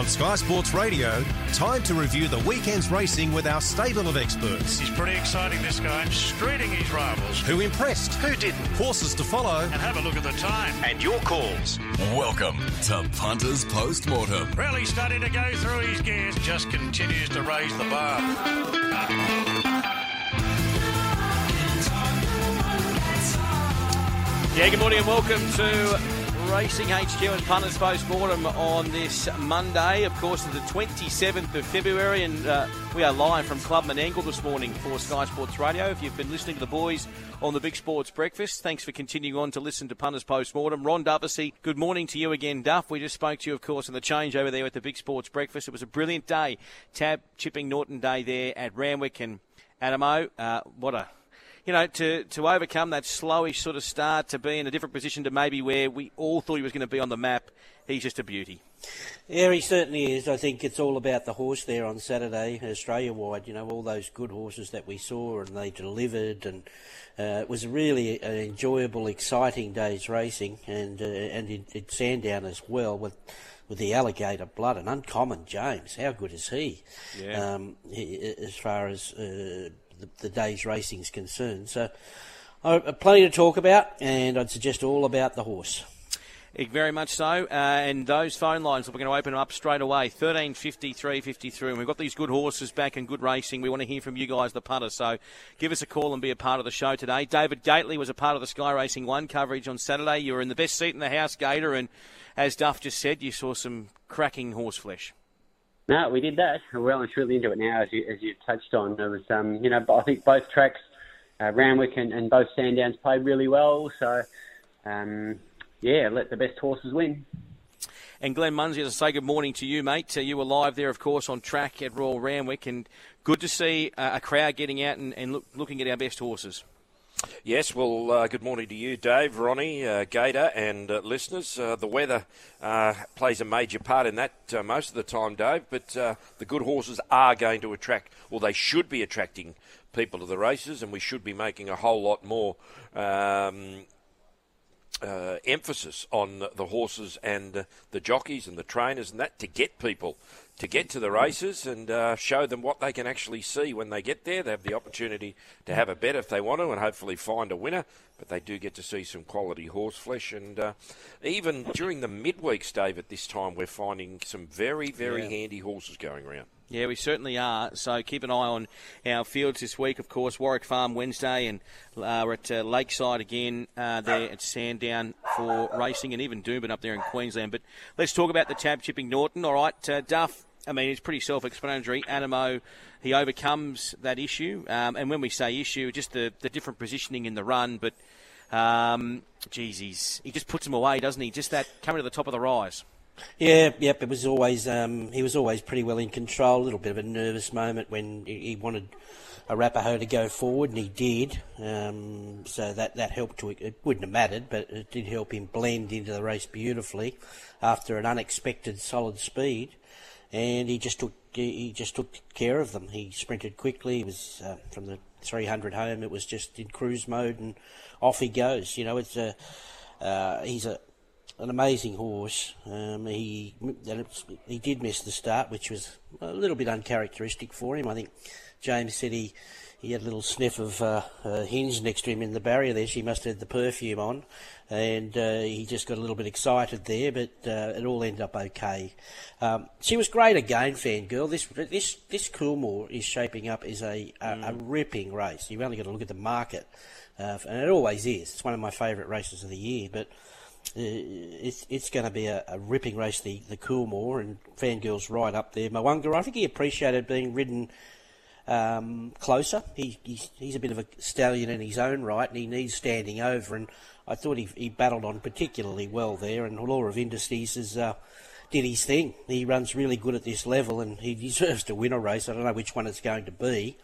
On Sky Sports Radio, time to review the weekend's racing with our stable of experts. He's pretty exciting, this guy. Streeting his rivals. Who impressed? Who didn't? Horses to follow. And have a look at the time. And your calls. Welcome to Punters Postmortem. Really starting to go through his gears. Just continues to raise the bar. Yeah, good morning and welcome to Racing HQ and Punters Post Mortem on this Monday, of course, the 27th of February, and uh, we are live from Club Menangle this morning for Sky Sports Radio. If you've been listening to the boys on the Big Sports Breakfast, thanks for continuing on to listen to Punters Post Mortem. Ron Dufficy, good morning to you again, Duff. We just spoke to you, of course, on the change over there at the Big Sports Breakfast. It was a brilliant day, Tab Chipping Norton Day there at Randwick and Anamoe. Uh, what a you know, to, to overcome that slowish sort of start, to be in a different position to maybe where we all thought he was going to be on the map, he's just a beauty. Yeah, he certainly is. I think it's all about the horse there on Saturday, Australia wide. You know, all those good horses that we saw and they delivered, and uh, it was really an enjoyable, exciting day's racing, and uh, and in, in Sandown as well with with the alligator blood and uncommon James. How good is he? Yeah. Um, he as far as uh, the, the day's racing is concerned. So, uh, plenty to talk about, and I'd suggest all about the horse. Very much so. Uh, and those phone lines, we're going to open them up straight away 13 53 53. And we've got these good horses back and good racing. We want to hear from you guys, the punters. So give us a call and be a part of the show today. David Gately was a part of the Sky Racing 1 coverage on Saturday. You were in the best seat in the house, Gator. And as Duff just said, you saw some cracking horse flesh. No, we did that. We're Well and truly into it now, as you, as you touched on. It was, um, you know, I think both tracks, uh, Randwick and, and both Sandowns played really well. So, um, yeah, let the best horses win. And Glenn Munsey, to say good morning to you, mate. Uh, you were live there, of course, on track at Royal Randwick, and good to see uh, a crowd getting out and, and look, looking at our best horses. Yes, well, uh, good morning to you, Dave, Ronnie, uh, Gator, and uh, listeners. Uh, the weather uh, plays a major part in that uh, most of the time, Dave, but the good horses are going to attract, or they should be attracting people to the races, and we should be making a whole lot more. Um, uh, emphasis on the horses and uh, the jockeys and the trainers and that to get people to get to the races and uh, show them what they can actually see when they get there. They have the opportunity to have a bet if they want to and hopefully find a winner, but they do get to see some quality horse flesh. And uh, even during the midweeks, Dave, at this time, we're finding some very, very Yeah. handy horses going around. Yeah, we certainly are. So keep an eye on our fields this week. Of course, Warwick Farm Wednesday, and uh, we're at uh, Lakeside again uh, there at Sandown for racing, and even Doomben up there in Queensland. But let's talk about the tab chipping Norton. All right, uh, Duff. I mean, it's pretty self-explanatory. Anamoe, he overcomes that issue, um, and when we say issue, just the, the different positioning in the run. But, um, geez, he just puts him away, doesn't he? Just that coming to the top of the rise. Yeah, yep. It was always um, he was always pretty well in control. A little bit of a nervous moment when he wanted Arapaho to go forward, and he did. Um, so that that helped to it wouldn't have mattered, but it did help him blend into the race beautifully after an unexpected solid speed. And he just took he just took care of them. He sprinted quickly. He was uh, from the 300 home. It was just in cruise mode, and off he goes. You know, it's a uh, he's a an amazing horse. Um, he he did miss the start, which was a little bit uncharacteristic for him. I think James said he, he had a little sniff of uh, uh, Hinge next to him in the barrier there. She must have had the perfume on, and uh, he just got a little bit excited there. But uh, it all ended up okay. Um, she was great again, fangirl. This this this Coolmore is shaping up as a a, a ripping race. You've only got to look at the market, uh, and it always is. It's one of my favourite races of the year, but. Uh, it's it's going to be a, a ripping race, the the Coolmore, and Fangirl's right up there. Mwanga, I think he appreciated being ridden um, closer. He, he's, he's a bit of a stallion in his own right, and he needs standing over. And I thought he, he battled on particularly well there. And Law of Industries has uh, did his thing. He runs really good at this level, and he deserves to win a race. I don't know which one it's going to be.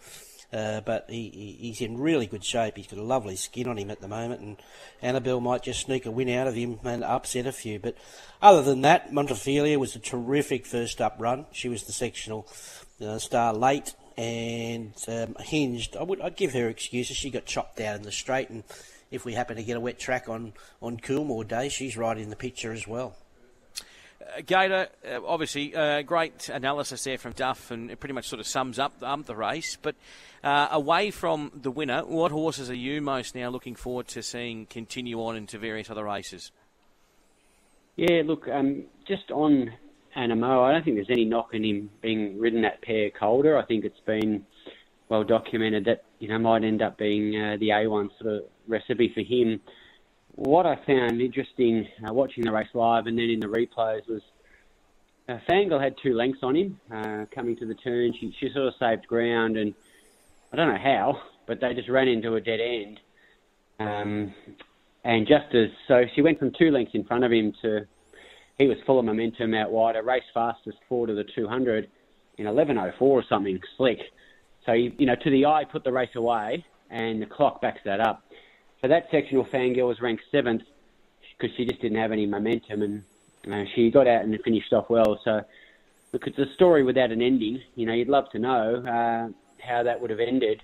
Uh, but he, he- he's in really good shape. He's got a lovely skin on him at the moment, and Annabelle might just sneak a win out of him and upset a few. But other than that, Montefilia was a terrific first up run. She was the sectional uh, star late and um, hinged. I would I'd give her excuses. She got chopped out in the straight, and if we happen to get a wet track on on Coolmore Day, she's right in the picture as well. Uh, Gator, uh, obviously, uh, great analysis there from Duff, and it pretty much sort of sums up um, the race. But uh, away from the winner, what horses are you most now looking forward to seeing continue on into various other races? Yeah, look, um, just on Anamoe, I don't think there's any knock in him being ridden at pair Calder. I think it's been well documented that you know might end up being uh, the A1 sort of recipe for him. What I found interesting uh, watching the race live and then in the replays was uh, Fangirl had two lengths on him uh, coming to the turn. She, she sort of saved ground, and I don't know how, but they just ran into a dead end. Um, and just as so, she went from two lengths in front of him to he was full of momentum out wide. A race fastest four to the 200 in 11:04 or something slick. So you know, to the eye, put the race away, and the clock backs that up. So that sectional fangirl was ranked seventh because she just didn't have any momentum, and uh, she got out and finished off well. So look, it's a story without an ending. You know, you'd love to know uh, how that would have ended.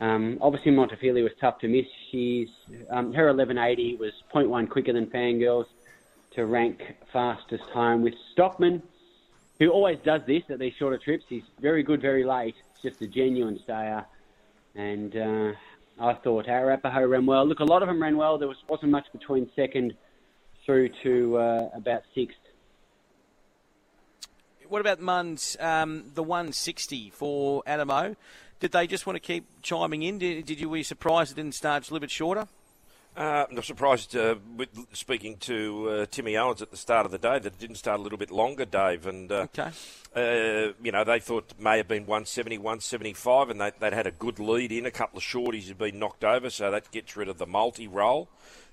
Um, obviously, Montefilia was tough to miss. She's um, her 11:80 was 0.1 quicker than Fangirls to rank fastest home with Stockman, who always does this at these shorter trips. He's very good, very late. It's just a genuine stayer. And uh, I thought Arapaho ran well. Look, a lot of them ran well. There was, wasn't much between second through to uh, about sixth. What about Munns, um, the 160 for Anamoe? Did they just want to keep chiming in? Did, did you were you surprised it didn't start a little bit shorter? Uh, I'm surprised, uh, with speaking to uh, Timmy Owens at the start of the day, that it didn't start a little bit longer, Dave. And, uh, okay. Uh, you know, they thought it may have been 170, 175, and they, would had a good lead in. A couple of shorties had been knocked over, so that gets rid of the multi roll.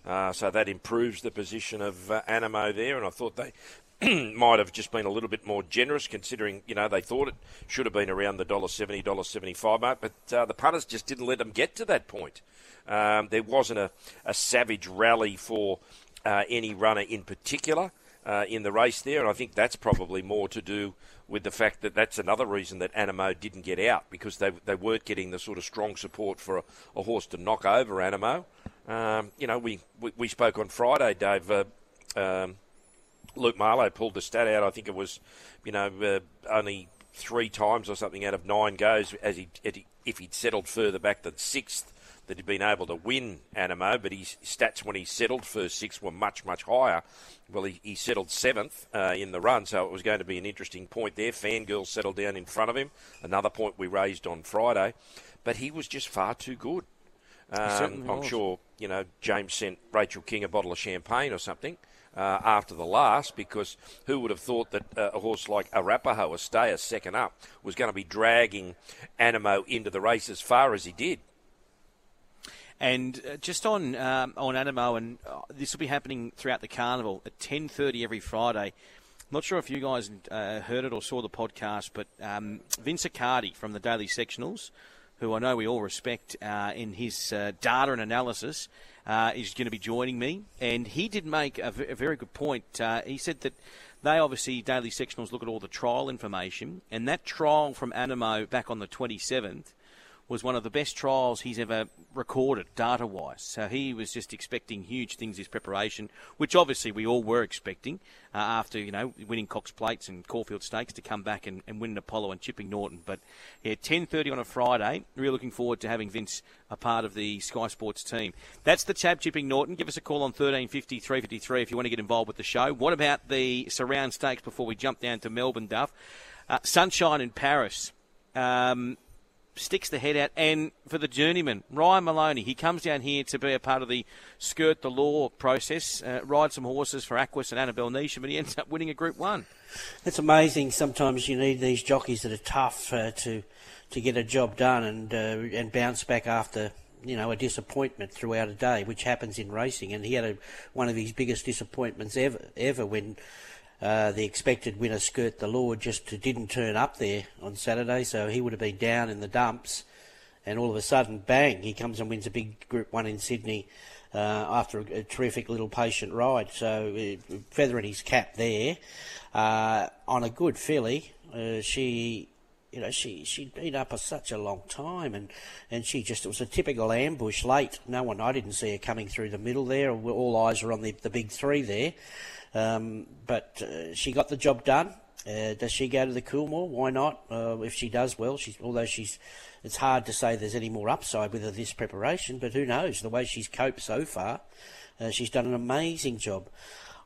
Uh, so that improves the position of uh, Anamoe there, and I thought they might have just been a little bit more generous, considering you know they thought it should have been around the dollar seventy, dollar seventy-five mark, but uh, the punters just didn't let them get to that point. Um, there wasn't a, a savage rally for uh, any runner in particular uh, in the race there, and I think that's probably more to do with the fact that that's another reason that Anamoe didn't get out because they they weren't getting the sort of strong support for a, a horse to knock over Anamoe. Um, you know, we, we, we spoke on Friday, Dave. Uh, um, Luke Marlow pulled the stat out. I think it was, you know, uh, only three times or something out of nine goes as he if he'd settled further back than sixth that he'd been able to win Anamoe, but his stats when he settled first six were much, much higher. Well, he, he settled seventh uh, in the run, so it was going to be an interesting point there. Fangirls settled down in front of him, another point we raised on Friday, but he was just far too good. Um, I'm sure, you know, James sent Rachel King a bottle of champagne or something. Uh, after the last because who would have thought that uh, a horse like Arapaho, a stayer second up, was going to be dragging Anamoe into the race as far as he did? And uh, just on um, on Anamoe, and uh, this will be happening throughout the carnival at 10:30 every Friday. Not sure if you guys uh, heard it or saw the podcast, but um, Vince Accardi from the Daily Sectionals, who I know we all respect uh, in his uh, data and analysis, uh, is going to be joining me. And he did make a, v- a very good point. he said that they obviously Daily Sectionals look at all the trial information, and that trial from Anamoe back on the 27th was one of the best trials he's ever recorded data wise. So he was just expecting huge things this preparation, which obviously we all were expecting uh, after you know winning Cox Plates and Caulfield Stakes to come back and, and win an Apollo and chipping Norton. But yeah, 10:30 on a Friday. Really looking forward to having Vince a part of the Sky Sports team. That's the tab chipping Norton. Give us a call on 1350 353 if you want to get involved with the show. What about the surround stakes before we jump down to Melbourne, Duff? Uh, Sunshine in Paris. Um, sticks the head out. And for the journeyman, Ryan Maloney, he comes down here to be a part of the skirt the law process, uh, ride some horses for Aquis and Annabelle Neasham, but he ends up winning a Group 1. It's amazing. Sometimes you need these jockeys that are tough uh, to to get a job done and uh, and bounce back after you know a disappointment throughout a day, which happens in racing. And he had a, one of his biggest disappointments ever ever when uh, the expected winner, Skirt the Lord, just didn't turn up there on Saturday, so he would have been down in the dumps. And all of a sudden, bang, he comes and wins a big Group 1 in Sydney uh, after a, a, terrific little patient ride. So, uh, feathering his cap there. Uh, on a good filly, uh, she you know, she she'd been up for such a long time, and and she just it was a typical ambush late. No one, I didn't see her coming through the middle there. All eyes were on the the big three there, um, but uh, she got the job done. Uh, does she go to the Coolmore? Why not? Uh, if she does well, she's although she's, it's hard to say there's any more upside with her this preparation, but who knows? The way she's coped so far, uh, she's done an amazing job.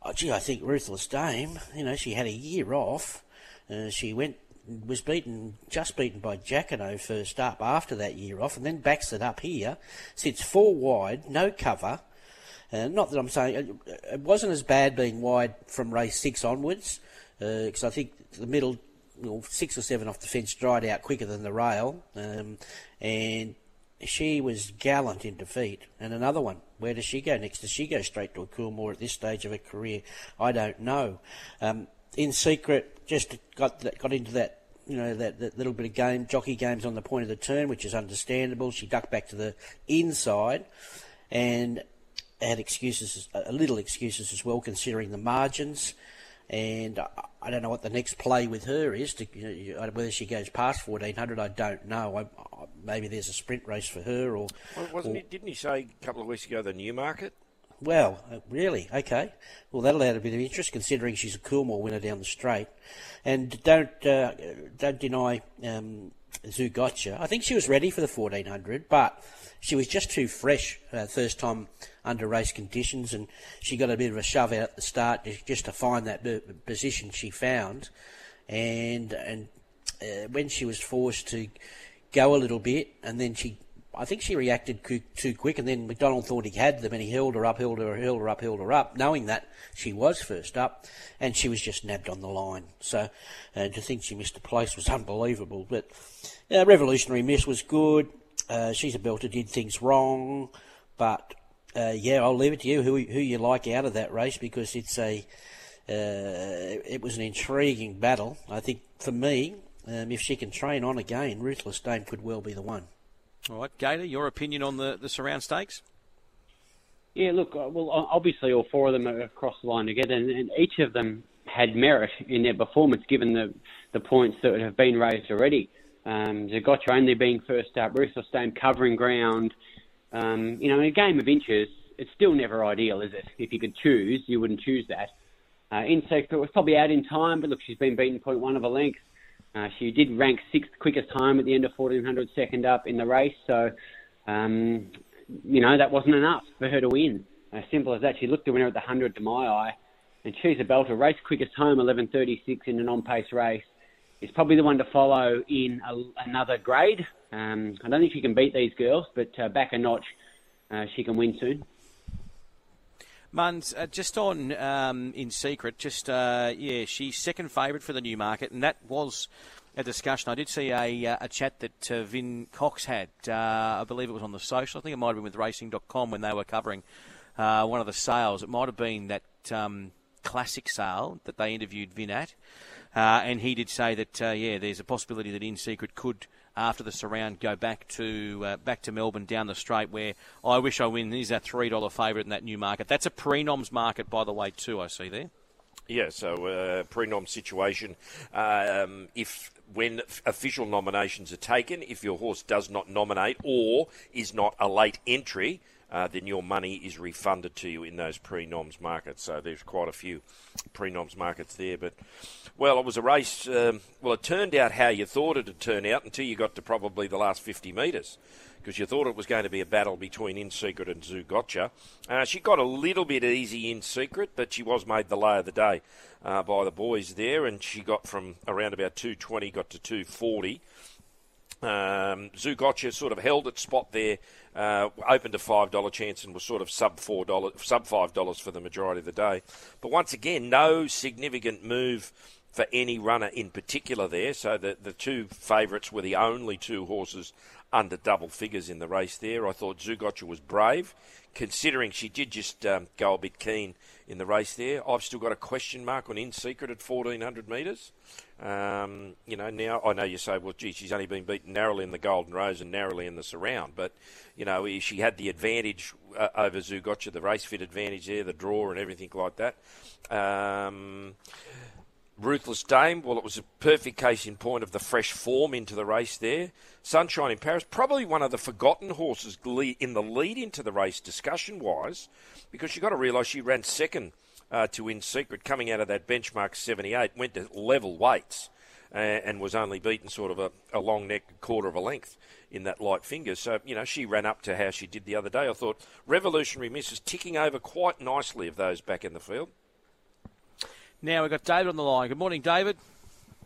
Oh, gee, I think Ruthless Dame. You know, she had a year off. Uh, she went was beaten, just beaten by Jacquinot first up after that year off, and then backs it up here. Sits four wide, no cover. Uh, not that I'm saying uh, it wasn't as bad being wide from race six onwards, because uh, I think the middle, well, six or seven off the fence dried out quicker than the rail, um, and she was gallant in defeat. And another one, where does she go next? Does she go straight to a Coolmore at this stage of her career? I don't know. Um, in secret, just got got into that you know that, that little bit of game jockey games on the point of the turn, which is understandable. She ducked back to the inside, and had excuses, a little excuses as well, considering the margins. And I, don't know what the next play with her is. To, you know, whether she goes past 1400, I don't know. I, I, maybe there's a sprint race for her, or well, wasn't or, he, didn't he say a couple of weeks ago the Newmarket? Well, uh, really? Okay. Well, that'll add a bit of interest considering she's a Coolmore winner down the straight. And don't uh, don't deny um, Zougotcha. I think she was ready for the 1400, but she was just too fresh uh, first time under race conditions, and she got a bit of a shove out at the start just to find that position she found. And and uh, when she was forced to go a little bit, and then she I think she reacted too quick, and then McDonald thought he had them, and he held her up, held her, held her up, held her up, knowing that she was first up, and she was just nabbed on the line. So uh, to think she missed a place was unbelievable. But uh, Revolutionary Miss was good. Uh, she's a belter, did things wrong, but uh, yeah, I'll leave it to you who who you like out of that race because it's a uh, it was an intriguing battle. I think for me, um, if she can train on again, Ruthless Dame could well be the one. All right, Gator, your opinion on the, the surround stakes? Yeah, look, uh, well, obviously all four of them are across the line together, and, and each of them had merit in their performance given the, the points that have been raised already. Um, Zougotcha only being first up, Ruthless Dame covering ground. Um, you know, in a game of inches, it's still never ideal, is it? If you could choose, you wouldn't choose that. Uh, Insect was probably out in time, but look, she's been beaten 0.1 of a length. Uh, she did rank sixth quickest time at the end of 1400, second up in the race. So, um, you know, that wasn't enough for her to win. As simple as that. She looked the winner at the 100 to my eye. And she's a belter. Race quickest home, 11.36 in an on-pace race. Is probably the one to follow in a, another grade. Um, I don't think she can beat these girls, but uh, back a notch, uh, she can win soon. Muns, uh, just on um, in secret, just uh, yeah, she's second favourite for the Newmarket, and that was a discussion. I did see a, uh, a chat that uh, Vin Cox had. Uh, I believe it was on the social. I think it might have been with Racing.com when they were covering uh, one of the sales. It might have been that um, classic sale that they interviewed Vin at, and he did say that yeah, there's a possibility that In Secret could after the surround go back to uh, back to Melbourne down the straight where I wish I win is that three dollar favourite in that Newmarket. That's a pre-noms market by the way too. I see there. Yeah, so uh, pre-nom situation. Um, if when official nominations are taken, if your horse does not nominate or is not a late entry, uh, then your money is refunded to you in those pre-noms markets. So there's quite a few pre-noms markets there. But well, it was a race. Um, well, it turned out how you thought it'd turn out until you got to probably the last 50 metres. Because you thought it was going to be a battle between In Secret and Zougotcha. Uh, she got a little bit easy in Secret, but she was made the lay of the day uh, by the boys there, and she got from around about 220, got to 240. Um, Zougotcha sort of held its spot there, uh, opened a five dollar chance and was sort of sub four dollars, sub five dollars for the majority of the day. But once again, no significant move for any runner in particular there. So the the two favourites were the only two horses under double figures in the race there. I thought Zougotcha was brave, considering she did just um, go a bit keen in the race there. I've still got a question mark on In Secret at 1400 metres. Um, you know, now I know you say, well, gee, she's only been beaten narrowly in the Golden Rose and narrowly in the Surround, but you know, she had the advantage uh, over Zougotcha, the race fit advantage there, the draw and everything like that. Um, Ruthless Dame, well, it was a perfect case in point of the fresh form into the race there. Sunshine in Paris, probably one of the forgotten horses in the lead into the race, discussion wise, because you've got to realise she ran second uh, to In Secret coming out of that benchmark 78, went to level weights uh, and was only beaten sort of a, a long neck, quarter of a length in that light finger. So, you know, she ran up to how she did the other day. I thought Revolutionary Miss is ticking over quite nicely of those back in the field. Now we've got David on the line. Good morning, David.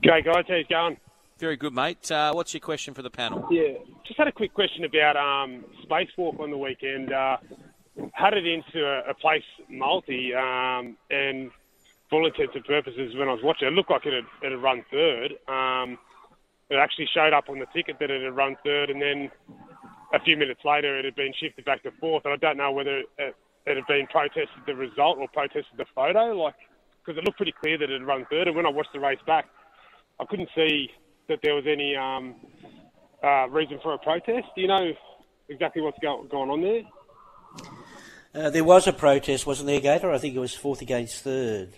G'day, guys. How's it going? Very good, mate. Uh, what's your question for the panel? Yeah, just had a quick question about um, Spacewalk on the weekend. Uh, had it into a, a place multi, um, and for all intents and purposes, when I was watching, it looked like it had, it had run third. Um, it actually showed up on the ticket that it had run third, and then a few minutes later, it had been shifted back to fourth. And I don't know whether it, it had been protested the result or protested the photo, like because it looked pretty clear that it had run third. And when I watched the race back, I couldn't see that there was any um, uh, reason for a protest. Do you know exactly what's go- going on there? Uh, there was a protest, wasn't there, Gator? I think it was fourth against third.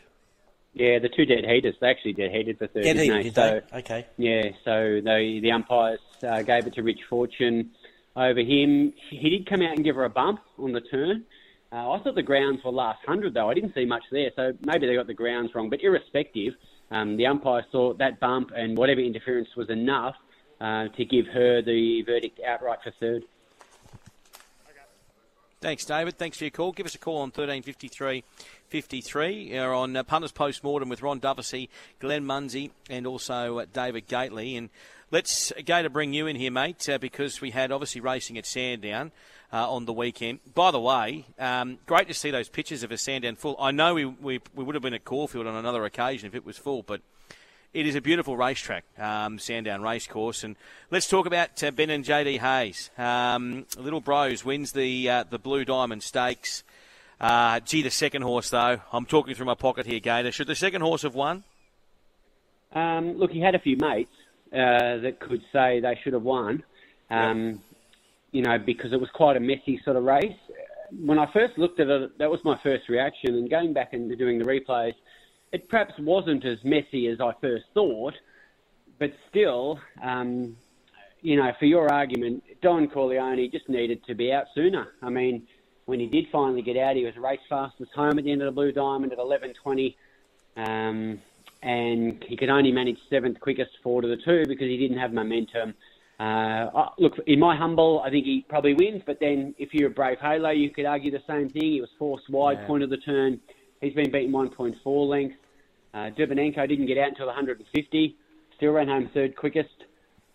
Yeah, the two dead heaters. They actually dead heated the third. Dead heated, did so, they? Okay. Yeah, so they, the umpires uh, gave it to Rich Fortune over him. He did come out and give her a bump on the turn. Uh, I thought the grounds were last hundred though. I didn't see much there, so maybe they got the grounds wrong. But irrespective, um, the umpire saw that bump and whatever interference was enough uh, to give her the verdict outright for third. Thanks, David. Thanks for your call. Give us a call on 1353 53. You're on uh, Punters Post Mortem with Ron Dufficy, Glenn Munsey, and also uh, David Gately. And let's go to bring you in here, mate, uh, because we had obviously racing at Sandown uh, on the weekend. By the way, um, great to see those pictures of a Sandown full. I know we, we, we would have been at Caulfield on another occasion if it was full, but it is a beautiful racetrack, um, Sandown Racecourse. And let's talk about uh, Ben and JD Hayes. Um, Little Brose wins the uh, the Blue Diamond Stakes. Uh, gee, the second horse though. I'm talking through my pocket here, Gator. Should the second horse have won? Um, look, he had a few mates uh, that could say they should have won. Um. You know, because it was quite a messy sort of race. When I first looked at it, that was my first reaction. And going back and doing the replays, it perhaps wasn't as messy as I first thought, but still, um, you know, for your argument, Don Corleone just needed to be out sooner. I mean, when he did finally get out, he was race fastest home at the end of the Blue Diamond at 11:20, um, and he could only manage seventh quickest four to the two because he didn't have momentum. Uh, look, in my humble, I think he probably wins. But then, if you're a brave Halo, you could argue the same thing. He was forced wide, yeah. point of the turn. He's been beaten 1.4 lengths. Uh, Durbanenko didn't get out until 150. Still ran home third quickest.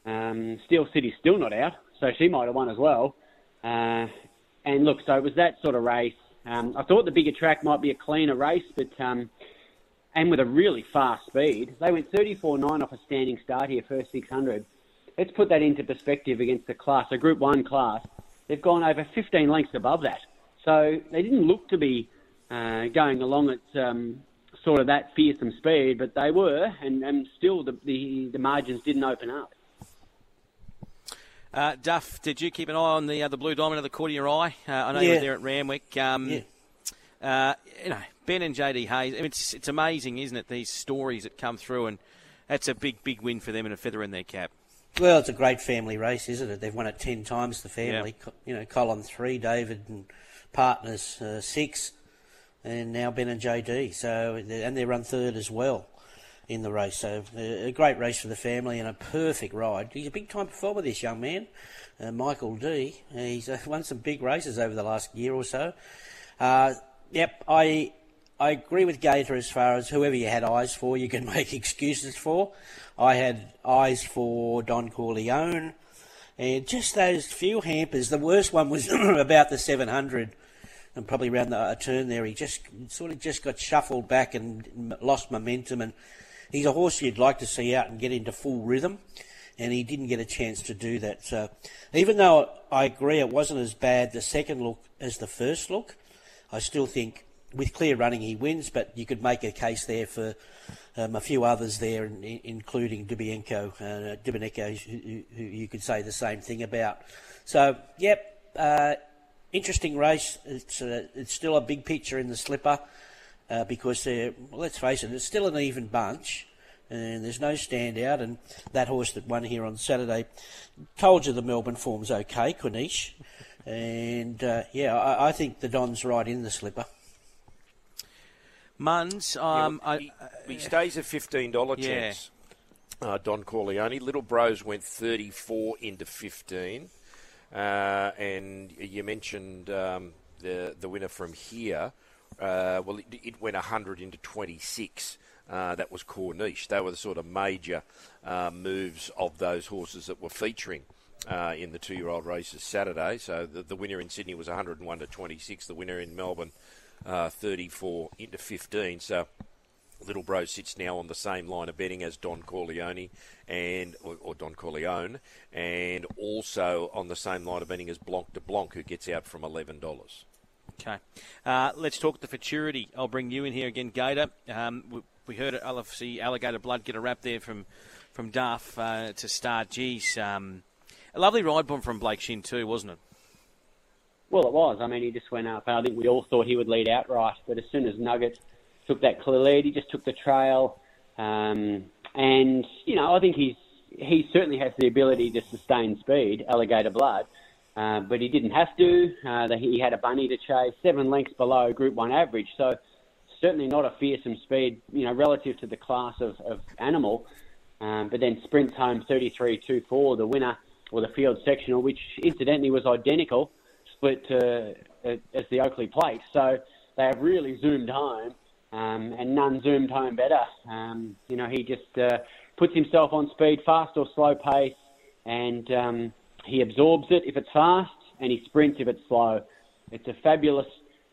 Um, Steel City's still not out, so she might have won as well. Uh, and look, so it was that sort of race. Um, I thought the bigger track might be a cleaner race, but um, and with a really fast speed, they went 34.9 off a standing start here, first 600. Let's put that into perspective against the class, a Group One class. They've gone over 15 lengths above that, so they didn't look to be uh, going along at um, sort of that fearsome speed, but they were, and, and still the, the, the margins didn't open up. Uh, Duff, did you keep an eye on the uh, the blue diamond of the corner of your eye? Uh, I know yeah. you were there at Randwick. Um, yeah. Uh, you know, Ben and JD Hayes. I mean, it's it's amazing, isn't it? These stories that come through, and that's a big big win for them and a feather in their cap. Well, it's a great family race, isn't it? They've won it ten times. The family, yeah. you know, Colin three, David and partners uh, six and now Ben and JD. So and they run third as well in the race. So a great race for the family and a perfect ride. He's a big time performer, this young man, uh, Michael D. He's uh, won some big races over the last year or so. Uh, yep, I I agree with Gator as far as whoever you had eyes for, you can make excuses for. I had eyes for Don Corleone. And just those few hampers. The worst one was about the 700 and probably around the, a turn there, he just sort of just got shuffled back and lost momentum. And he's a horse you'd like to see out and get into full rhythm, and he didn't get a chance to do that. So, even though I agree it wasn't as bad the second look as the first look, I still think with clear running he wins. But you could make a case there for um, a few others there, including Dubienko, uh, Dubineko, who, who, you could say the same thing about. So, yep. Uh, interesting race. It's uh, it's still a big picture in the slipper uh, because well, let's face it, it's still an even bunch. and there's no standout. And that horse that won here on Saturday told you the Melbourne form's okay, Corniche. And uh, yeah, I, I, think the Don's right in the slipper. Muns, um, yeah, he, he, stays a fifteen dollar yeah. chance. Uh, Don Corleone, Little Brose went thirty four into fifteen, uh, and you mentioned um, the the winner from here. Uh, well, it, it, went 100 into 26. Uh, that was Corniche. They were the sort of major uh, moves of those horses that were featuring uh, in the two-year-old races Saturday. So the, the, winner in Sydney was 101 to 26. The winner in Melbourne, uh, 34 into 15. So Little Bro sits now on the same line of betting as Don Corleone and or, or, Don Corleone, and also on the same line of betting as Blanc de Blanc, who gets out from eleven dollars. Okay. Uh, let's talk the futurity. I'll bring you in here again, Gator. Um, we, we, heard LFC Alligator Blood get a wrap there from from Duff uh, to start. Geez, um, a lovely ride from Blake Shinn too, wasn't it? Well, it was. I mean, he just went up. I think we all thought he would lead outright, but as soon as Nugget took that clear lead, he just took the trail. Um, and you know, I think he's he certainly has the ability to sustain speed. Alligator Blood. Uh, but he didn't have to. Uh, he had a bunny to chase, seven lengths below Group One average. So certainly not a fearsome speed, you know, relative to the class of, of animal. Um, but then sprints home 33-2-4, the winner or the field sectional, which incidentally was identical, split to, uh, as the Oakley Plate. So they have really zoomed home, um, and none zoomed home better. Um, you know, he just uh, puts himself on speed, fast or slow pace, and um, he absorbs it if it's fast, and he sprints if it's slow. It's a fabulous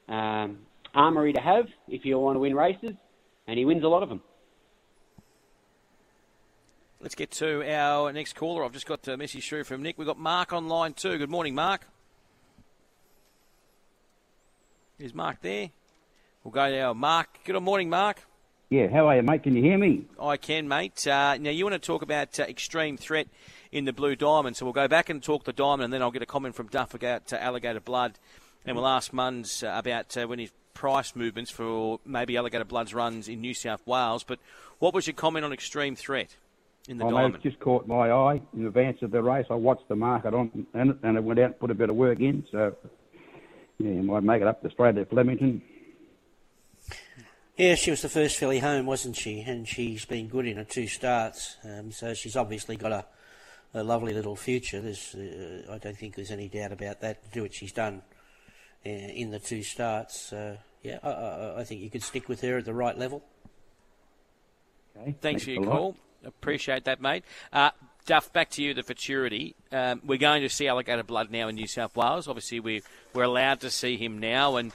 um, armory to have if you want to win races, and he wins a lot of them. Let's get to our next caller. I've just got a message through from Nick. We've got Mark on line too. Good morning, Mark. Is Mark there? We'll go now. Mark. Good morning, Mark. Yeah, how are you, mate? Can you hear me? I can, mate. Uh, now, you want to talk about uh, extreme threat in the Blue Diamond. So we'll go back and talk the Diamond, and then I'll get a comment from Duff about uh, Alligator Blood, and we'll ask Munns uh, about uh, when his price movements for maybe Alligator Blood's runs in New South Wales. But what was your comment on extreme threat in the oh, Diamond? Mate, just caught my eye in advance of the race. I watched the market on and, and it went out and put a bit of work in. So yeah, might make it up to straight at Flemington. Yeah, she was the first filly home, wasn't she? And she's been good in her two starts. Um, so she's obviously got a a lovely little future. There's, uh, I don't think there's any doubt about that. To do what she's done uh, in the two starts, uh, yeah, I, I, I, think you could stick with her at the right level. Okay. Thanks, Thanks for your call. Lot. Appreciate that, mate. Uh, Duff, back to you, the futurity. Um, we're going to see Alligator Blood now in New South Wales. Obviously, we, we're allowed to see him now, and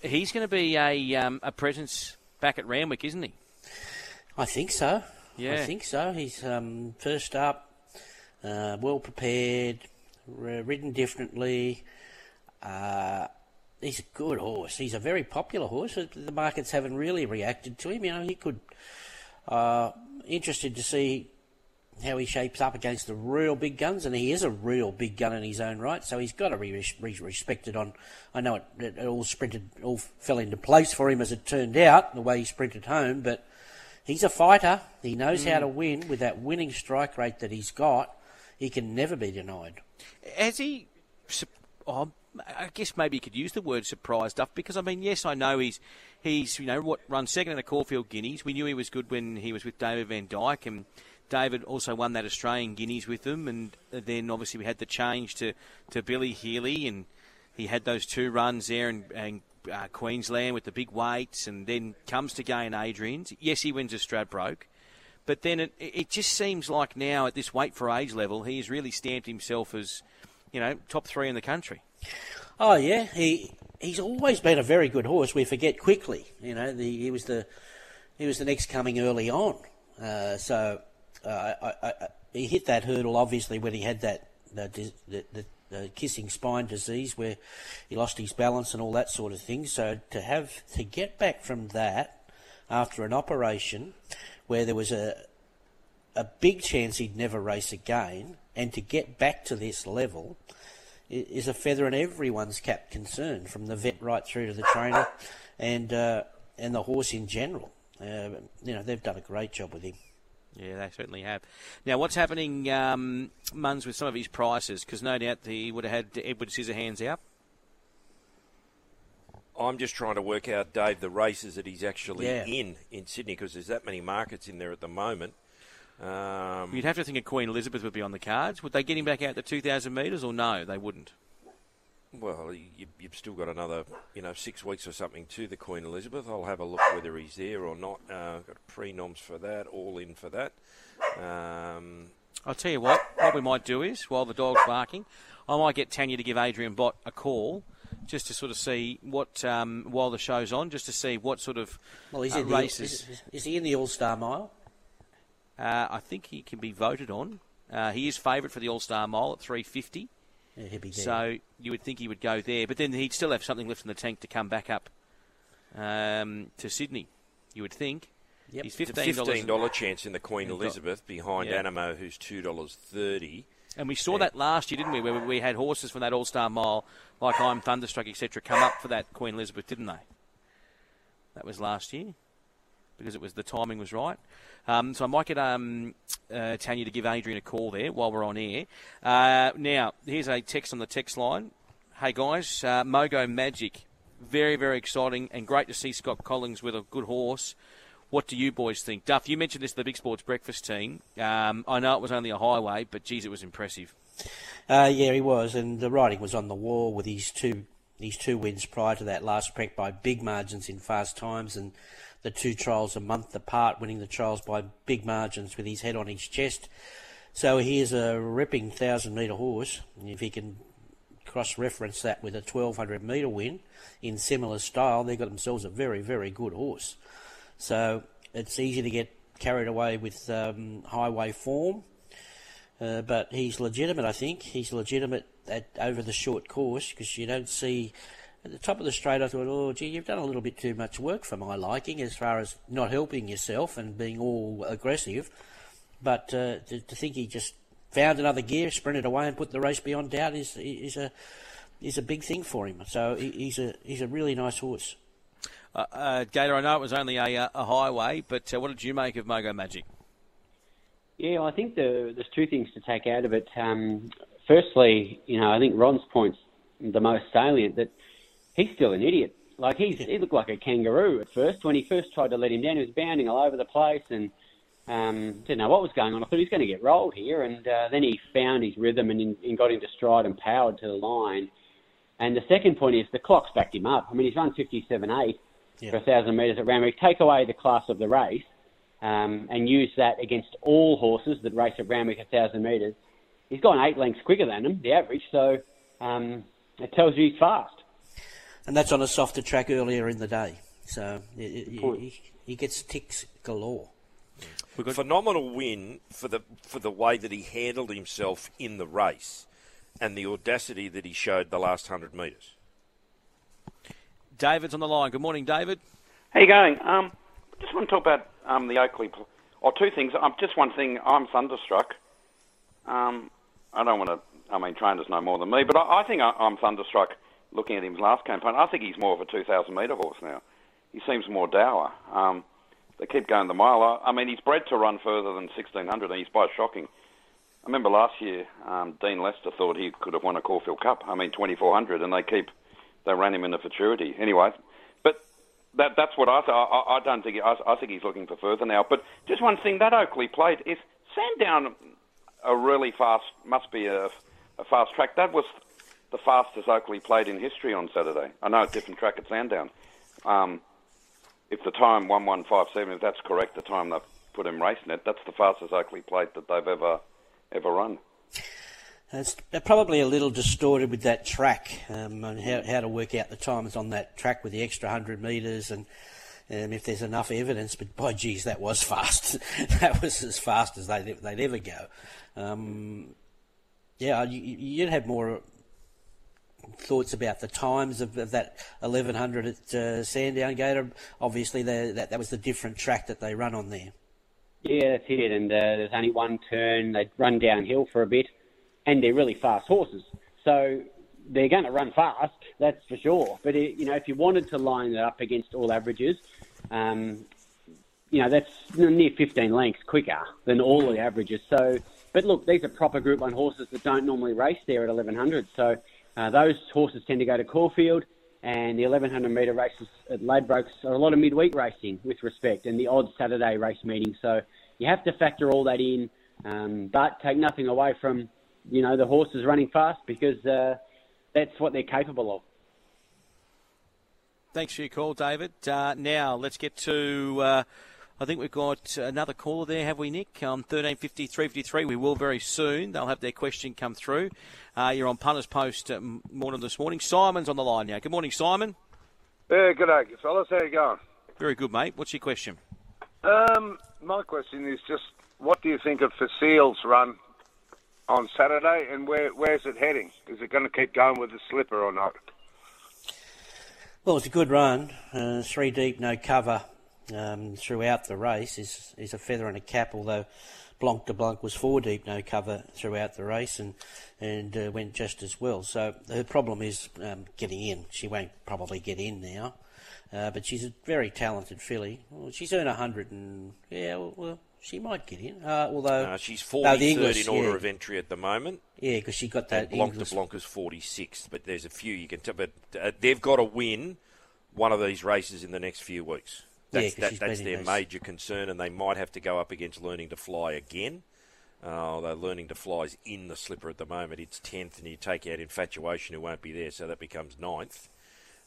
he's going to be a, um, a presence back at Randwick, isn't he? I think so. Yeah. I think so. He's um, first up uh, well prepared, ridden differently. Uh, he's a good horse. He's a very popular horse. The markets haven't really reacted to him. You know, he could. Uh, interested to see how he shapes up against the real big guns, and he is a real big gun in his own right. So he's got to be respected on. I know it, it, all sprinted, all fell into place for him as it turned out, the way he sprinted home. But he's a fighter. He knows mm. how to win with that winning strike rate that he's got he can never be denied. Has he? Oh, I guess maybe you could use the word surprised up because I mean, yes, I know he's he's you know what runs second in the Caulfield Guineas. We knew he was good when he was with David Van Dyke, and David also won that Australian Guineas with them. And then obviously we had the change to to Billy Healy, and he had those two runs there and. and uh, Queensland with the big weights, and then comes to gain Adrian's. Yes, he wins a Stradbroke, but then it, it just seems like now at this weight for age level, he has really stamped himself as, you know, top three in the country. Oh yeah, he he's always been a very good horse. We forget quickly, you know. The, he was the he was the next coming early on. Uh, so uh, I, I, he hit that hurdle obviously when he had that the, the, the, kissing spine disease where he lost his balance and all that sort of thing. So to have to get back from that after an operation where there was a a big chance he'd never race again, and to get back to this level is a feather in everyone's cap concern, from the vet right through to the trainer, and uh, and the horse in general. Uh, you know they've done a great job with him. Yeah, they certainly have. Now, what's happening, um, Muns, with some of his prices? Because no doubt he would have had Edward Scissorhands out. I'm just trying to work out, Dave, the races that he's actually Yeah. in in Sydney because there's that many markets in there at the moment. Um, You'd have to think a Queen Elizabeth would be on the cards. Would they get him back out to 2,000 metres, or no, they wouldn't? Well, you, you've still got another, you know, six weeks or something to the Queen Elizabeth. I'll have a look whether he's there or not. Uh, got pre-noms for that, all in for that. Um, I'll tell you what, what we might do is, while the dog's barking, I might get Tanya to give Adrian Bott a call just to sort of see what, um, while the show's on, just to see what sort of Well, he's uh, in the, races. is, is he in the All Star Mile? Uh, I think he can be voted on. Uh, he is favourite for the All Star Mile at 350. Yeah, he'll be there. So you would think he would go there, but then he'd still have something left in the tank to come back up um, to Sydney. You would think. Yep. He's the fifteen fifteen dollars. dollar chance in the Queen Elizabeth behind Yeah. Anamoe, who's two dollars thirty. And we saw that last year, didn't we? Where we had horses from that All Star Mile, like I'm Thunderstruck, etc., come up for that Queen Elizabeth, didn't they? That was last year because it was the timing was right. Um, so I might get um, uh, Tanya to give Adrian a call there while we're on air. Uh, now here's a text on the text line. Hey guys, uh, Mogo Magic, very very exciting and great to see Scott Collins with a good horse. What do you boys think? Duff, you mentioned this to the Big Sports Breakfast team. Um, I know it was only a highway, but geez, it was impressive. Uh, yeah, he was, and the writing was on the wall with his two his two wins prior to that last prep by big margins in fast times, and the two trials a month apart, winning the trials by big margins with his head on his chest. So he is a ripping thousand metre horse. If he can cross reference that with a 1200 metre win in similar style, they've got themselves a very, very good horse. So it's easy to get carried away with um, highway form. Uh, but he's legitimate, I think. He's legitimate at, over the short course because you don't see. At the top of the straight, I thought, oh, gee, you've done a little bit too much work for my liking as far as not helping yourself and being all aggressive. But uh, to, to think he just found another gear, sprinted away, and put the race beyond doubt is is a is a big thing for him. So he's a he's a really nice horse. Uh, uh, Gator, I know it was only a, uh, a highway, but uh, what did you make of Mogo Magic? Yeah, I think the, there's two things to take out of it. Um, firstly, you know, I think Ron's point's the most salient that he's still an idiot. Like he's he looked like a kangaroo at first when he first tried to let him down. He was bounding all over the place and um, didn't know what was going on. I thought he was going to get rolled here, and uh, then he found his rhythm and, in, and got into stride and powered to the line. And the second point is the clock's backed him up. I mean, he's run 57.8 for a thousand metres at Randwick. Take away the class of the race um, and use that against all horses that race at Randwick a thousand metres. He's gone eight lengths quicker than him, the average. So um, it tells you he's fast. And that's on a softer track earlier in the day. So he, he, he gets ticks galore. Phenomenal win for the for the way that he handled himself in the race, and the audacity that he showed the last hundred metres. David's on the line. Good morning, David. How you going? Um, just want to talk about um, the Oakley. Pl- or two things. Um, just one thing. I'm thunderstruck. Um, I don't want to. I mean, trainers know more than me, but I, I think I, I'm thunderstruck looking at his last campaign. I think he's more of a 2,000 metre horse now. He seems more dour. Um, they keep going the mile. I, I mean, he's bred to run further than 1,600, and he's quite shocking. I remember last year, um, Dean Lester thought he could have won a Caulfield Cup. I mean, 2,400, and they keep they ran him into futurity. Anyway, but that that's what I th- I, I don't think I, I think he's looking for further now. But just one thing that Oakley played is Sandown a really fast must be a, a fast track. That was the fastest Oakley played in history on Saturday. I know a different track at Sandown. Um, if the time one one five seven, if that's correct, the time they put him racing it, that's the fastest Oakley plate that they've ever ever run. It's probably a little distorted with that track um, and how, how to work out the times on that track with the extra 100 metres and um, if there's enough evidence. But by geez, that was fast. that was as fast as they'd, they'd ever go. Um, yeah, you, you'd have more thoughts about the times of, of that 1100 at uh, Sandown Gator. Obviously, that, that was the different track that they run on there. Yeah, that's it. And uh, there's only one turn. They run downhill for a bit, and they're really fast horses. So they're going to run fast, that's for sure. But it, you know, if you wanted to line it up against all averages, um, you know, that's near 15 lengths quicker than all the averages. So, but look, these are proper Group One horses that don't normally race there at 1100. So, uh, those horses tend to go to Caulfield, and the 1100 metre races at Ladbrokes are a lot of midweek racing with respect, and the odd Saturday race meeting. So, you have to factor all that in, um, but take nothing away from, you know, the horses running fast because uh, that's what they're capable of. Thanks for your call, David. Uh, now let's get to. I think we've got another caller there, have we, Nick? Um, 1350 353. We will very soon. They'll have their question come through. Uh, you're on Punters Post uh, morning this morning. Simon's on the line now. Good morning, Simon. Yeah, good day, fellas. How you going? Very good, mate. What's your question? Um, my question is just, what do you think of Facile's run on Saturday, and where where's it heading? Is it going to keep going with the slipper or not? Well, it's a good run. Uh, three deep, no cover um, throughout the race is is a feather in a cap. Although Blanc de Blanc was four deep, no cover throughout the race, and and uh, went just as well. So her problem is um, getting in. She won't probably get in now, uh, but she's a very talented filly. Well, she's earned a hundred and yeah, well, well, she might get in. Uh, although uh, she's 43rd in order yeah. of entry at the moment. Yeah, because she got that. And Blanc English... de Blanc is 46th, but there's a few you can tell. But uh, they've got to win one of these races in the next few weeks. That's, yeah, that, that's their those. major concern, and they might have to go up against learning to fly again. Uh, although learning to fly is in the slipper at the moment, it's 10th, and you take out infatuation, who won't be there, so that becomes 9th.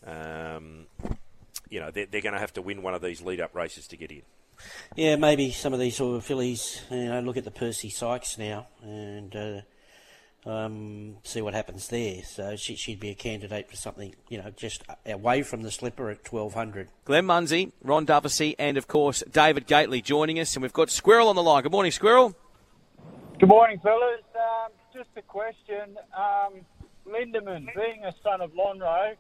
Um, you know, they're, they're going to have to win one of these lead up races to get in. Yeah, maybe some of these sort of fillies, you know, look at the Percy Sykes now and uh, um, see what happens there. So she, she'd be a candidate for something, you know, just away from the slipper at 1200. Glenn Munsie, Ron Dufficy, and of course David Gately joining us. And we've got Squirrel on the line. Good morning, Squirrel. Good morning, fellas. Um, just a question. Um, Lindemann, being a son of Lonhro,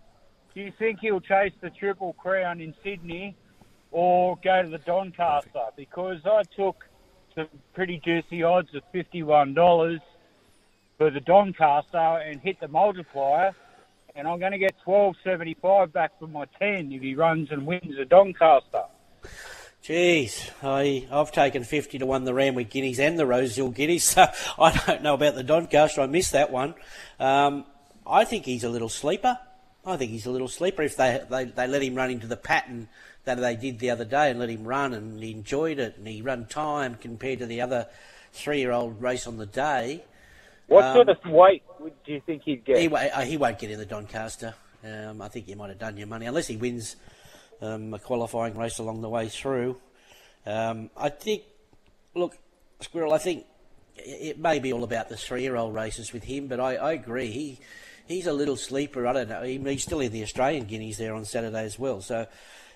do you think he'll chase the Triple Crown in Sydney or go to the Doncaster? Because I took some pretty juicy odds of $51 for the Doncaster and hit the multiplier, and I'm going to get 12.75 back from my 10 if he runs and wins the Doncaster. Jeez, I, I've taken 50 to 1 the Randwick Guineas and the Rosehill Guineas, so I don't know about the Doncaster. I missed that one. Um, I think he's a little sleeper. I think he's a little sleeper. If they, they, they let him run into the pattern that they did the other day and let him run and he enjoyed it and he run time compared to the other three year old race on the day. What um, sort of weight do you think he'd get? He, uh, he won't get in the Doncaster. Um, I think you might have done your money unless he wins um, a qualifying race along the way through. Um, I think, look, Squirrel, I think it may be all about the three year old races with him, but I, I agree. He he's a little sleeper. I don't know. He, he's still in the Australian Guineas there on Saturday as well. So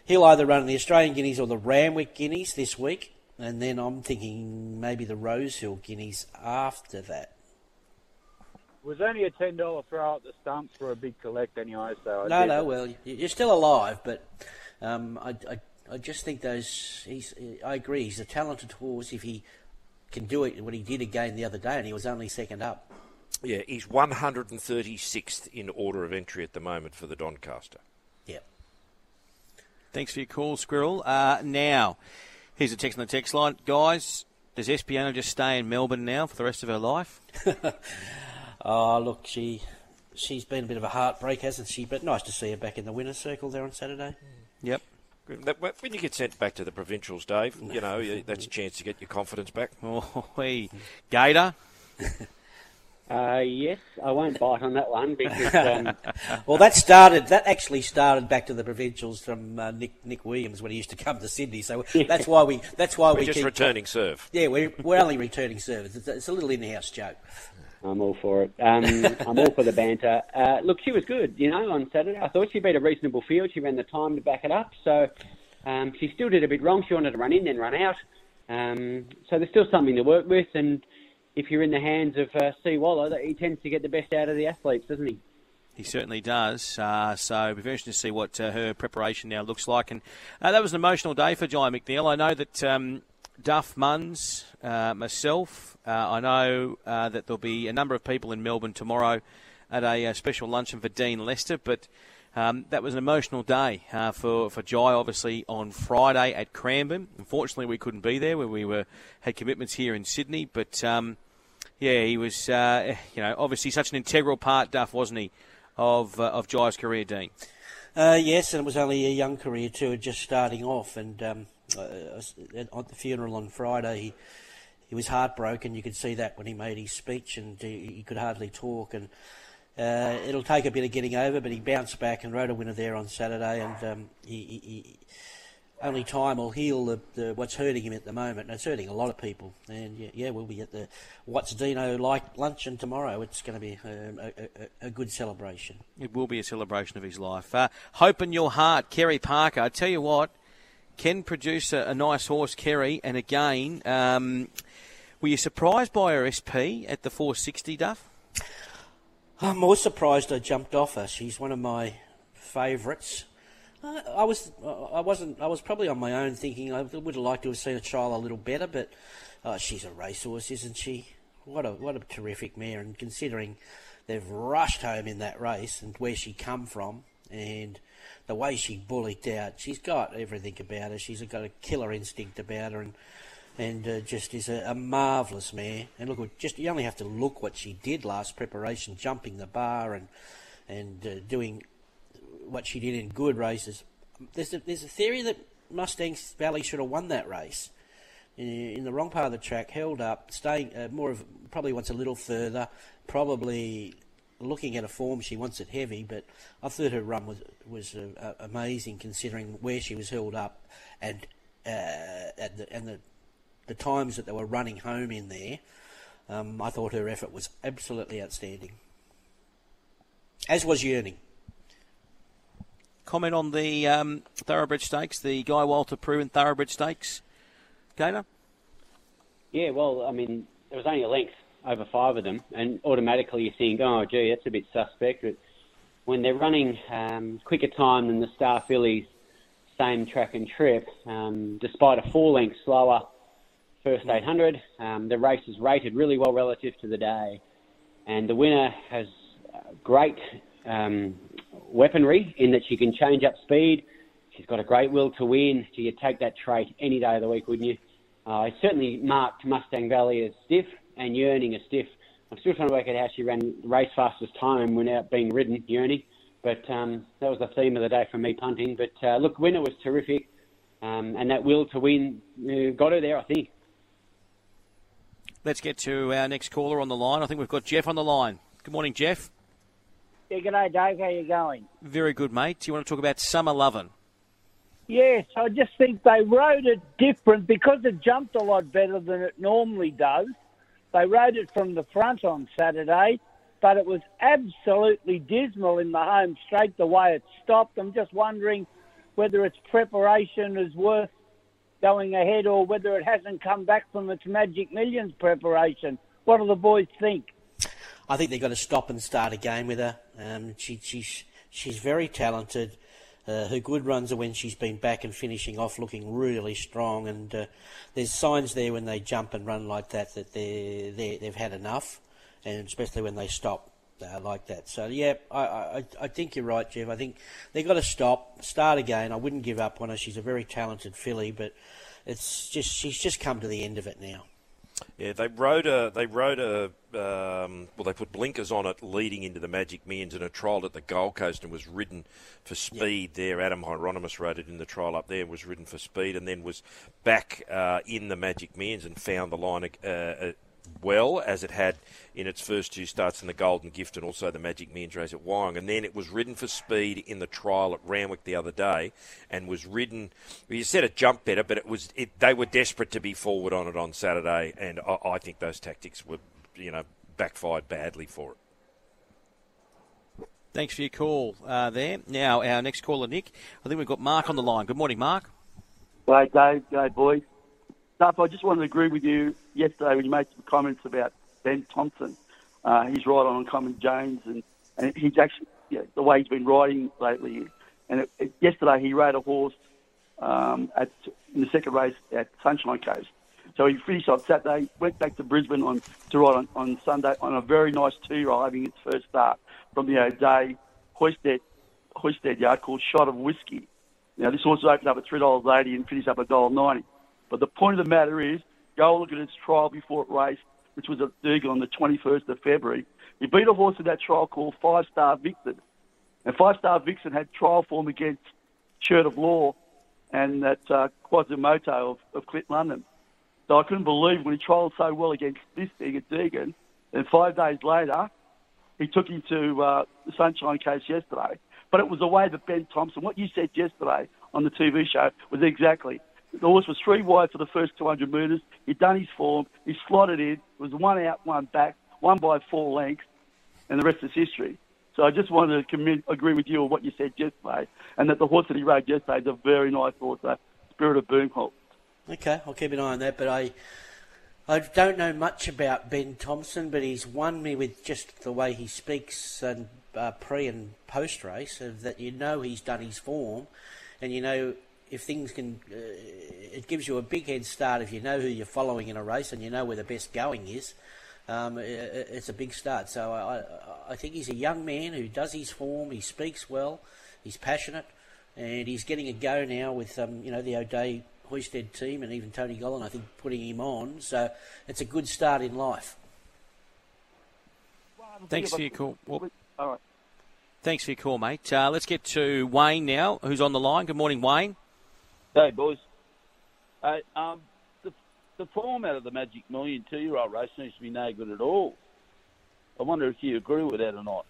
he'll either run the Australian Guineas or the Randwick Guineas this week, and then I'm thinking maybe the Rosehill Guineas after that. Was only a ten dollar throw at the stumps for a big collect anyway. So I no, no. it. Well, you're still alive, but um, I, I, I just think those. He's. I agree. He's a talented horse if he can do it. What he did again the other day, and he was only second up. Yeah, he's 136th in order of entry at the moment for the Doncaster. Yeah. Thanks for your call, Squirrel. Uh, now, here's a text on the text line. Guys, does Espiona just stay in Melbourne now for the rest of her life? Oh, look, she she's been a bit of a heartbreak, hasn't she? But nice to see her back in the winner's circle there on Saturday. Yep. When you get sent back to the provincials, Dave, you know that's a chance to get your confidence back. Oh, hey. Gator. Uh, yes, I won't bite on that one because um, well, that started. That actually started back to the provincials from uh, Nick Nick Williams when he used to come to Sydney. So that's why we. That's why We're we just keep returning serve. Yeah, we're we're only returning serve. It's it's a little in-house joke. I'm all for it. Um, I'm all for the banter. Uh, look, she was good, you know, on Saturday. I thought she beat a reasonable field. She ran the time to back it up. So um, she still did a bit wrong. She wanted to run in, then run out. Um, so there's still something to work with. And if you're in the hands of uh, C. Waller, he tends to get the best out of the athletes, doesn't he? He certainly does. Uh, so it'll be very interesting to see what uh, her preparation now looks like. And uh, that was an emotional day for Jye McNeil. I know that um, Duff Munns, uh, myself, uh, I know uh, that there'll be a number of people in Melbourne tomorrow at a, uh special luncheon for Dean Lester. But Um, that was an emotional day uh, for for Jye, obviously on Friday at Cranbourne. Unfortunately, we couldn't be there where we were had commitments here in Sydney. But um, yeah, he was uh, you know obviously such an integral part, Duff, wasn't he, of uh, of Jye's career, Dean? Uh, yes, and it was only a young career too, just starting off. And um, at the funeral on Friday, he, he was heartbroken. You could see that when he made his speech, and he, he could hardly talk. And uh, it'll take a bit of getting over, but he bounced back and rode a winner there on Saturday. And um, he, he, he, only time will heal the, the, what's hurting him at the moment. And it's hurting a lot of people. And yeah, yeah we'll be at the What's Dino like luncheon tomorrow. It's going to be um, a, a, a, good celebration. It will be a celebration of his life. Uh, Hope in your heart, Kerry Parker. I tell you what, can produce a, a nice horse, Kerry. And again, um, were you surprised by her SP at the 460, Duff? I'm more surprised I jumped off her. She's one of my favourites. I was, I wasn't, I was probably on my own thinking I would have liked to have seen a trial a little better, but uh, she's a racehorse, isn't she? What a what a terrific mare, and considering they've rushed home in that race and where she come from, and the way she bullied out, she's got everything about her. She's got a killer instinct about her, and and uh, just is a, a marvellous mare. And look, just you only have to look what she did last preparation, jumping the bar and and uh, doing what she did in good races. There's a, there's a theory that Mustang Valley should have won that race. In, the wrong part of the track, held up, staying uh, more of probably once a little further, probably looking at a form she wants it heavy, but I thought her run was was uh, amazing considering where she was held up and uh, and the, and the the times that they were running home in there. Um, I thought her effort was absolutely outstanding, as was Yearning comment on the um, Thoroughbred Stakes, the Guy Walter Prue and Thoroughbred Stakes, Gator? Yeah, well, I mean, there was only a length over five of them, and automatically you're thinking, oh, gee, that's a bit suspect. But when they're running um, quicker time than the Star Fillies, same track and trip, um, despite a four length slower first 800, um, the race is rated really well relative to the day, and the winner has great um, weaponry in that she can change up speed. She's got a great will to win. So you'd take that trait any day of the week, wouldn't you? Uh, I certainly marked Mustang Valley as stiff and Yearning as stiff. I'm still trying to work out how she ran race fastest time without being ridden, Yearning. But um, that was the theme of the day for me punting. But uh, look, winner was terrific. Um, and that will to win uh, got her there, I think. Let's get to our next caller on the line. I think we've got Jeff on the line. Good morning, Jeff. Yeah, g'day, Dave. How you going? Very good, mate. Do you want to talk about Summer Lovin'? Yes, I just think they rode it different because it jumped a lot better than it normally does. They rode it from the front on Saturday, but it was absolutely dismal in the home straight the way it stopped. I'm just wondering whether its preparation is worth going ahead or whether it hasn't come back from its Magic Millions preparation. What do the boys think? I think they've got to stop and start again with her. Um, she, she's, she's very talented. Uh, her good runs are when she's been back and finishing off looking really strong. And uh, there's signs there when they jump and run like that that they're, they're, they've had enough, and especially when they stop uh, like that. So yeah, I, I I think you're right, Jeff. I think they've got to stop, start again. I wouldn't give up on her. She's a very talented filly, but it's just she's just come to the end of it now. Yeah, they rode a they rode a um, well they put blinkers on it leading into the Magic Millions and a trial at the Gold Coast and was ridden for speed there. Adam Hyeronimus rode it in the trial up there was ridden for speed and then was back uh, in the Magic Millions and found the line uh, uh well as it had in its first two starts in the Golden Gift and also the Magic Millions race at Wyong. And then it was ridden for speed in the trial at Randwick the other day and was ridden. Well, you said it jumped better, but it was it, they were desperate to be forward on it on Saturday, and I, I think those tactics were you know backfired badly for it. Thanks for your call uh, there. Now, our next caller, Nick. I think we've got Mark on the line. Good morning, Mark. Hey, Dave. Go, boys. Duff, I just wanted to agree with you yesterday when you made some comments about Ben Thompson. Uh, he's right on Common James, and, and he's actually yeah, the way he's been riding lately. And it, it, yesterday he rode a horse um, at in the second race at Sunshine Coast. So he finished on Saturday, went back to Brisbane on to ride on, on Sunday on a very nice two ride, having its first start from the O'Day, hoisted Hoisted Yard called Shot of Whiskey. Now, this horse opened up at $3.80 and finished up at $1.90. But the point of the matter is, go look at its trial before it raced, which was at Deagon on the 21st of February. He beat a horse in that trial called Five Star Vixen. And Five Star Vixen had trial form against Shirt of Law and that uh, Quasimodo of, of Clint London. So I couldn't believe when he trialled so well against this thing at Deagon, and five days later, he took him to uh, the Sunshine Coast yesterday. But it was the way that Ben Thompson, what you said yesterday on the TV show, was exactly. The horse was three wide for the first 200 metres. He'd done his form. He slotted in. It was one out, one back, one by four lengths, and the rest is history. So I just wanted to commit, agree with you on what you said yesterday, and that the horse that he rode yesterday is a very nice horse, Spirit of Boomhawk. Okay, I'll keep an eye on that. But I, I don't know much about Ben Thompson, but he's won me with just the way he speaks and uh, pre and post race. That you know he's done his form, and you know if things can, uh, it gives you a big head start if you know who you're following in a race and you know where the best going is. Um, it, it's a big start. So I, I think he's a young man who does his form. He speaks well. He's passionate, and he's getting a go now with um, you know the O'Day Hoisted team and even Tony Gollan, I think, putting him on. So it's a good start in life. Thanks for your call. Well, All right. thanks for your call, mate. Uh, let's get to Wayne now, who's on the line. Good morning, Wayne. Hey, boys. Hey, um, the, the form out of the Magic Million two-year-old race seems to be no good at all. I wonder if you agree with that or not.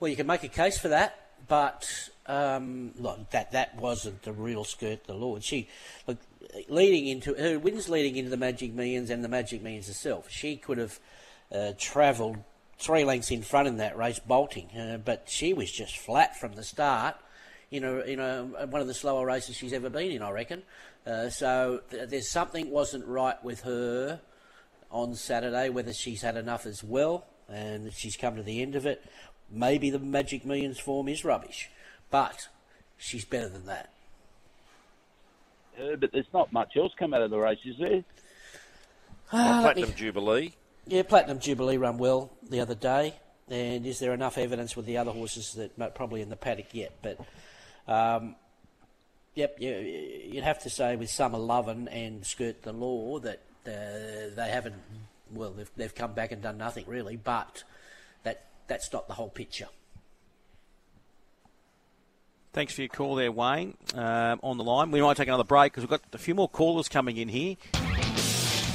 Well, you can make a case for that, but um, look, that that wasn't the real Skirt the Law. She, look, leading into her wins leading into the Magic Millions and the Magic Millions herself. She could have uh, travelled three lengths in front in that race, bolting, uh, but she was just flat from the start. You know, you know, one of the slower races she's ever been in, I reckon. Uh, so th- there's something wasn't right with her on Saturday. Whether she's had enough as well, and she's come to the end of it. Maybe the Magic Millions form is rubbish, but she's better than that. Uh, but there's not much else come out of the race, is there? Ah, let me- Platinum Jubilee. Yeah, Platinum Jubilee run well the other day. And is there enough evidence with the other horses that mo- probably in the paddock yet? But um, yep, you, you'd have to say with Summer Lovin and Skirt the Law that uh, they haven't. Well, they've, they've come back and done nothing really, but that that's not the whole picture. Thanks for your call there, Wayne. Um, on the line, we might take another break because we've got a few more callers coming in here.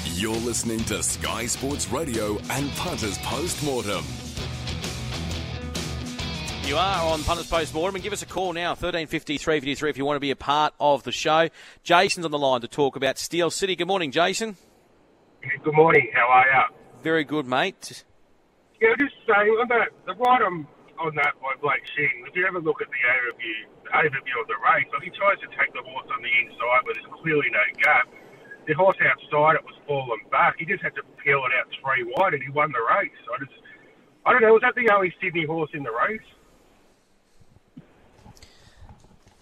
You're listening to Sky Sports Radio and Punters Post Mortem. You are on Punters Post Mortem, and give us a call now, 1350 353, if you want to be a part of the show. Jason's on the line to talk about Steel City. Good morning, Jason. Good morning. How are you? Very good, mate. Yeah, just saying on that the right on on that by Blake Shinn. If you ever look at the overview the overview of the race, like he tries to take the horse on the inside, but there's clearly no gap. The horse outside it was falling back. He just had to peel it out three wide, and he won the race. I just, I don't know. Was that the only Sydney horse in the race?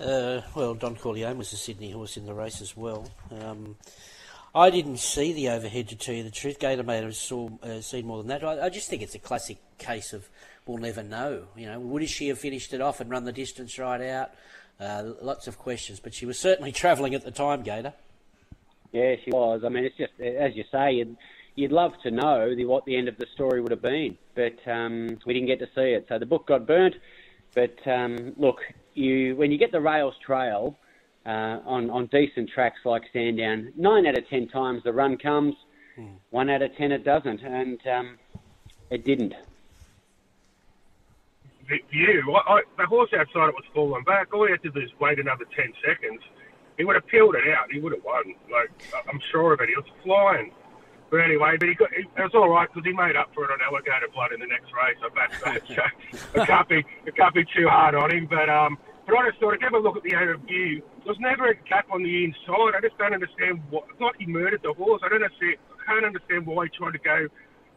Uh, well, Don Corleone was a Sydney horse in the race as well. Um, I didn't see the overhead to tell you the truth. Gator may have saw, uh, seen more than that. I, I just think it's a classic case of we'll never know. You know, would she have finished it off and run the distance right out? Uh, lots of questions, but she was certainly travelling at the time, Gator. Yeah, she was. I mean, it's just as you say, you'd, you'd love to know the, what the end of the story would have been, but um, we didn't get to see it. So the book got burnt. But um, look, you when you get the rails trail uh, on on decent tracks like Sandown, nine out of ten times the run comes, one out of ten it doesn't, and um, it didn't. The view, I, I, the horse outside it was falling back. All he had to do is wait another ten seconds. He would have peeled it out. He would have won. Like I'm sure of it. He was flying. But anyway, but he got, it was all right because he made up for it on alligator blood in the next race. I. So I can't be, I can't be too hard on him. But um, but I just thought, you have a look at the overview, there was never a gap on the inside. I just don't understand what. It's like he murdered the horse. I don't understand. I can't understand why he tried to go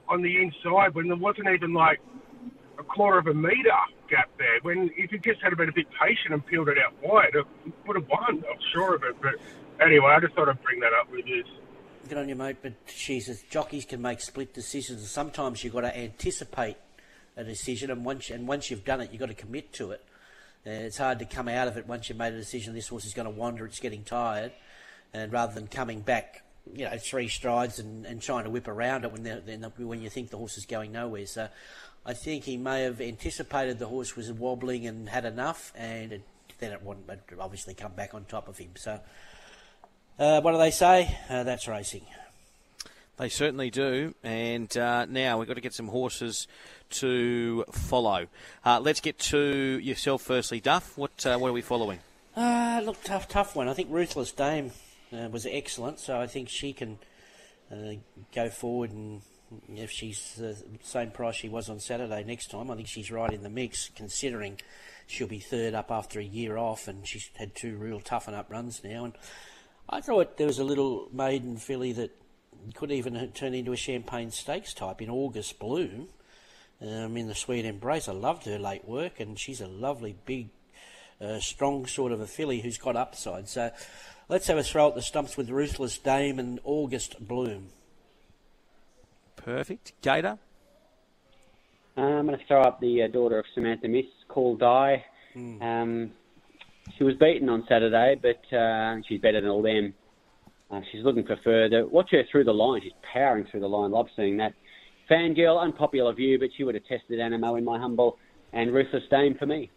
on the inside when there wasn't even like a quarter of a metre gap there. When if he just had been a bit patient and peeled it out wide, it would have won. I'm sure of it. But anyway, I just thought I'd bring that up with you. Good on you, mate. But she says jockeys can make split decisions, and sometimes you've got to anticipate a decision, and once and once you've done it, you've got to commit to it. Uh, it's hard to come out of it once you've made a decision this horse is going to wander, it's getting tired, and rather than coming back, you know, three strides and, and trying to whip around it when, the, when you think the horse is going nowhere. So I think he may have anticipated the horse was wobbling and had enough, and it, then it wouldn't obviously come back on top of him. So, uh, what do they say? Uh, that's racing. They certainly do. And uh, now we've got to get some horses to follow. Uh, let's get to yourself firstly, Duff. What uh, what are we following? Uh, look, tough, tough one. I think Ruthless Dame uh, was excellent, so I think she can uh, go forward and if she's the same price she was on Saturday next time, I think she's right in the mix, considering she'll be third up after a year off, and she's had two real toughen up runs now. And I thought there was a little maiden filly that could even turn into a Champagne Stakes type in August Bloom. Um, in the Sweet Embrace, I loved her late work, and she's a lovely, big, uh, strong sort of a filly who's got upside. So let's have a throw at the stumps with Ruthless Dame and August Bloom. Perfect. Gator? Uh, I'm going to throw up the uh, daughter of Samantha Miss, called Di. Mm. Um, she was beaten on Saturday, but uh, she's better than all them. Uh, she's looking for further. Watch her through the line. She's powering through the line. Love seeing that. Fangirl, unpopular view, but she would have tested Animo in my humble and Ruthless Dame for me.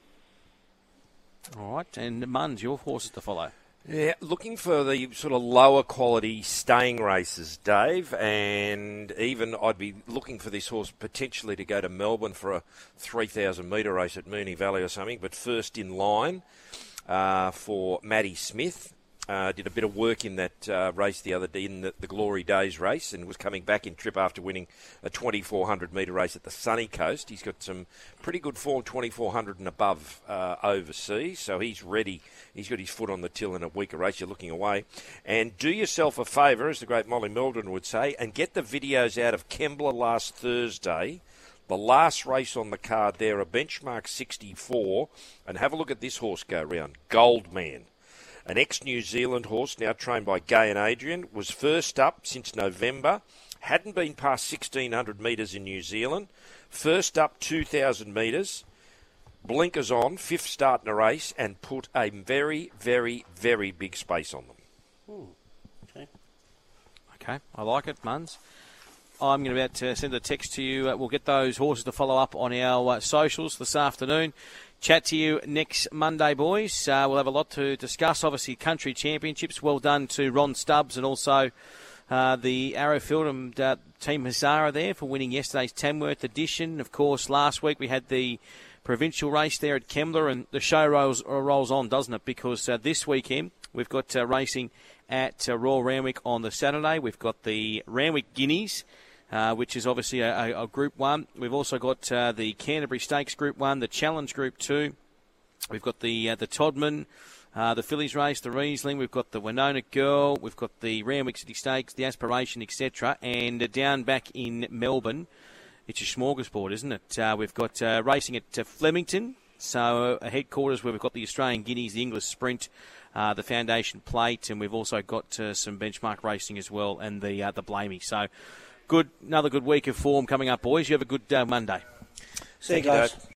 All right, and Munns, your horses to follow. Yeah, looking for the sort of lower quality staying races, Dave, and even I'd be looking for this horse potentially to go to Melbourne for a 3,000 metre race at Moonee Valley or something, but first in line uh, for Maddie Smith. Uh, did a bit of work in that uh, race the other day, in the, the, Glory Days race, and was coming back in trip after winning a 2400 metre race at the sunny coast. He's got some pretty good form, 2400 and above uh, overseas, so he's ready. He's got his foot on the till in a weaker race. You're looking away. And do yourself a favour, as the great Molly Meldon would say, and get the videos out of Kembla last Thursday. The last race on the card there, a benchmark 64, and have a look at this horse go round, Goldman. An ex New Zealand horse, now trained by Gai and Adrian, was first up since November, hadn't been past 1600 metres in New Zealand, first up 2000 metres, blinkers on, fifth start in a race, and put a very, very, very big space on them. Ooh, okay. Okay, I like it, Munns. I'm going to about to send a text to you. Uh, we'll get those horses to follow up on our uh, socials this afternoon. Chat to you next Monday, boys. Uh, we'll have a lot to discuss. Obviously, country championships. Well done to Ron Stubbs and also uh, the Arrowfield and uh, Team Hazara there for winning yesterday's Tamworth edition. Of course, last week we had the provincial race there at Kembla, and the show rolls, rolls on, doesn't it? Because uh, this weekend we've got uh, racing at uh, Royal Randwick on the Saturday. We've got the Randwick Guineas. Uh, which is obviously a, a, Group 1. We've also got uh, the Canterbury Stakes Group 1, the Challenge Group 2. We've got the uh, the Todman, uh, the Phillies race, the Riesling. We've got the Wenona Girl. We've got the Randwick City Stakes, the Aspiration, etc. And uh, down back in Melbourne, it's a smorgasbord, isn't it? we've got racing at Flemington. So a headquarters where we've got the Australian Guineas, the English Sprint, uh, the Foundation Plate, and we've also got uh, some benchmark racing as well, and the uh, the Blamey. So good, another good week of form coming up, boys. You have a good uh, Monday. See you guys.